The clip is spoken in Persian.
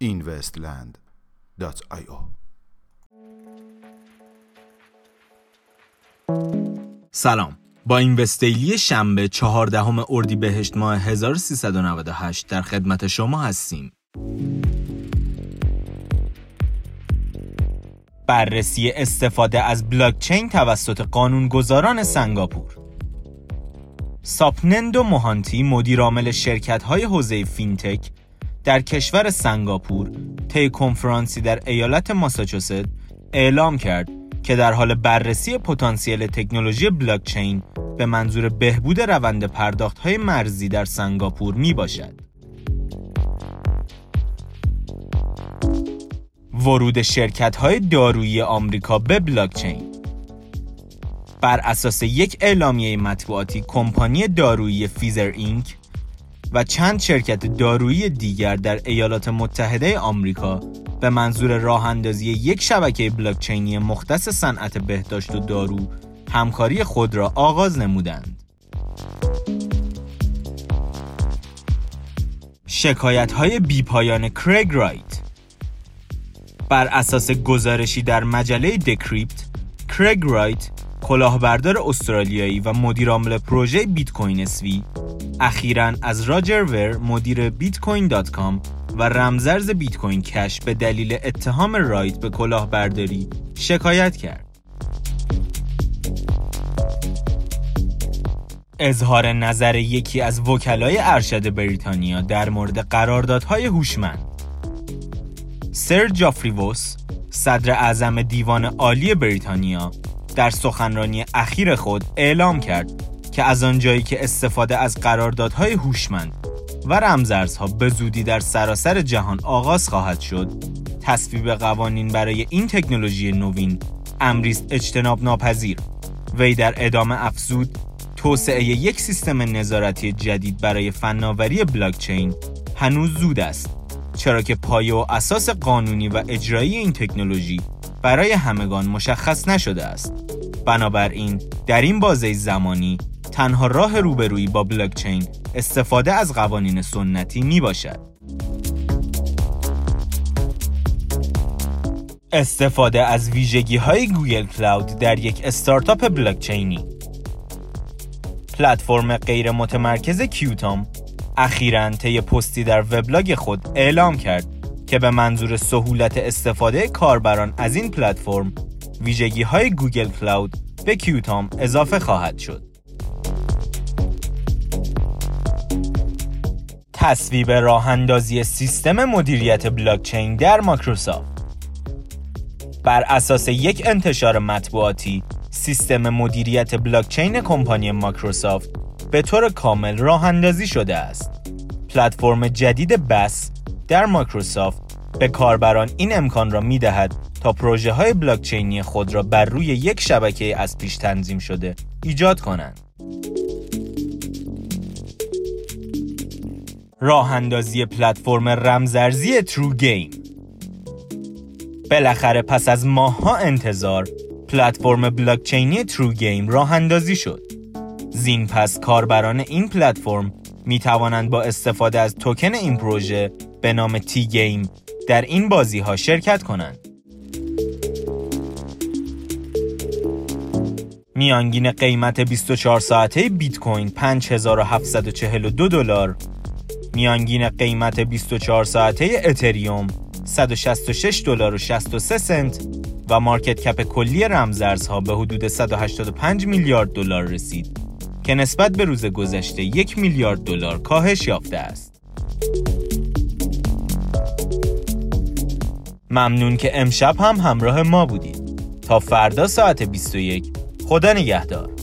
investland.io سلام با این وستیلی شنبه 14 اردیبهشت ماه 1398 در خدمت شما هستیم. بررسی استفاده از بلاکچین توسط قانونگذاران سنگاپور ساپنندو موهانتی مدیرعامل شرکت‌های حوزه فینتک در کشور سنگاپور طی کنفرانسی در ایالت ماساچوست اعلام کرد که در حال بررسی پتانسیل تکنولوژی بلاکچین به منظور بهبود روند پرداخت‌های مرزی در سنگاپور می باشد. ورود شرکت‌های دارویی آمریکا به بلاکچین بر اساس یک اعلامیه مطبوعاتی کمپانی دارویی فیزر اینک و چند شرکت دارویی دیگر در ایالات متحده آمریکا به منظور راه اندازی یک شبکه بلاکچینی مختص صنعت بهداشت و دارو همکاری خود را آغاز نمودند. شکایت های بیپایان کرگ رایت بر اساس گزارشی در مجله دکریپت کرگ رایت کلاهبردار استرالیایی و مدیرعامل پروژه بیت کوین اسوی اخیرا از راجر ور مدیر بیت کوین دات کام و رمزارز بیت کوین کش به دلیل اتهام رایت به کلاهبرداری شکایت کرد. اظهار نظر یکی از وکلای ارشد بریتانیا در مورد قراردادهای هوشمند سر جفری ووس صدر اعظم دیوان عالی بریتانیا در سخنرانی اخیر خود اعلام کرد که از آنجایی که استفاده از قراردادهای هوشمند و رمزارزها به زودی در سراسر جهان آغاز خواهد شد تصویب قوانین برای این تکنولوژی نوین امریست اجتناب ناپذیر. وی در ادامه افزود توسعه یک سیستم نظارتی جدید برای فناوری بلاکچین هنوز زود است. چرا که پایه و اساس قانونی و اجرایی این تکنولوژی برای همگان مشخص نشده است بنابراین در این بازه زمانی تنها راه روبرویی با بلاکچین استفاده از قوانین سنتی می باشد. استفاده از ویژگی های گوگل کلاود در یک استارتاپ بلاکچینی پلتفرم غیر متمرکز کیوتام اخیراً طی پستی در وبلاگ خود اعلام کرد که به منظور سهولت استفاده کاربران از این پلتفرم ویژگی های Google Cloud به Qtum اضافه خواهد شد. تصویب راه اندازی سیستم مدیریت بلاکچین در مایکروسافت بر اساس یک انتشار مطبوعاتی سیستم مدیریت بلاکچین کمپانی مایکروسافت به طور کامل راه اندازی شده است. پلتفرم جدید BaaS در مایکروسافت به کاربران این امکان را می دهد تا پروژه های بلاکچینی خود را بر روی یک شبکه از پیش تنظیم شده ایجاد کنند. راه اندازی پلتفرم رمزارزی ترو گیم بالاخره پس از ماهها انتظار پلتفرم بلاکچینی ترو گیم راه اندازی شد. زین پس کاربران این پلتفرم می توانند با استفاده از توکن این پروژه به نام تی گیم در این بازی ها شرکت کنند. میانگین قیمت 24 ساعته بیت کوین 5742 دلار میانگین قیمت 24 ساعته اتریوم 166 دلار و 63 سنت و مارکت کپ کلی رمزارزها به حدود 185 میلیارد دلار رسید که نسبت به روز گذشته یک میلیارد دلار کاهش یافته است. ممنون که امشب هم همراه ما بودید. تا فردا ساعت 21 خدا نگهدار.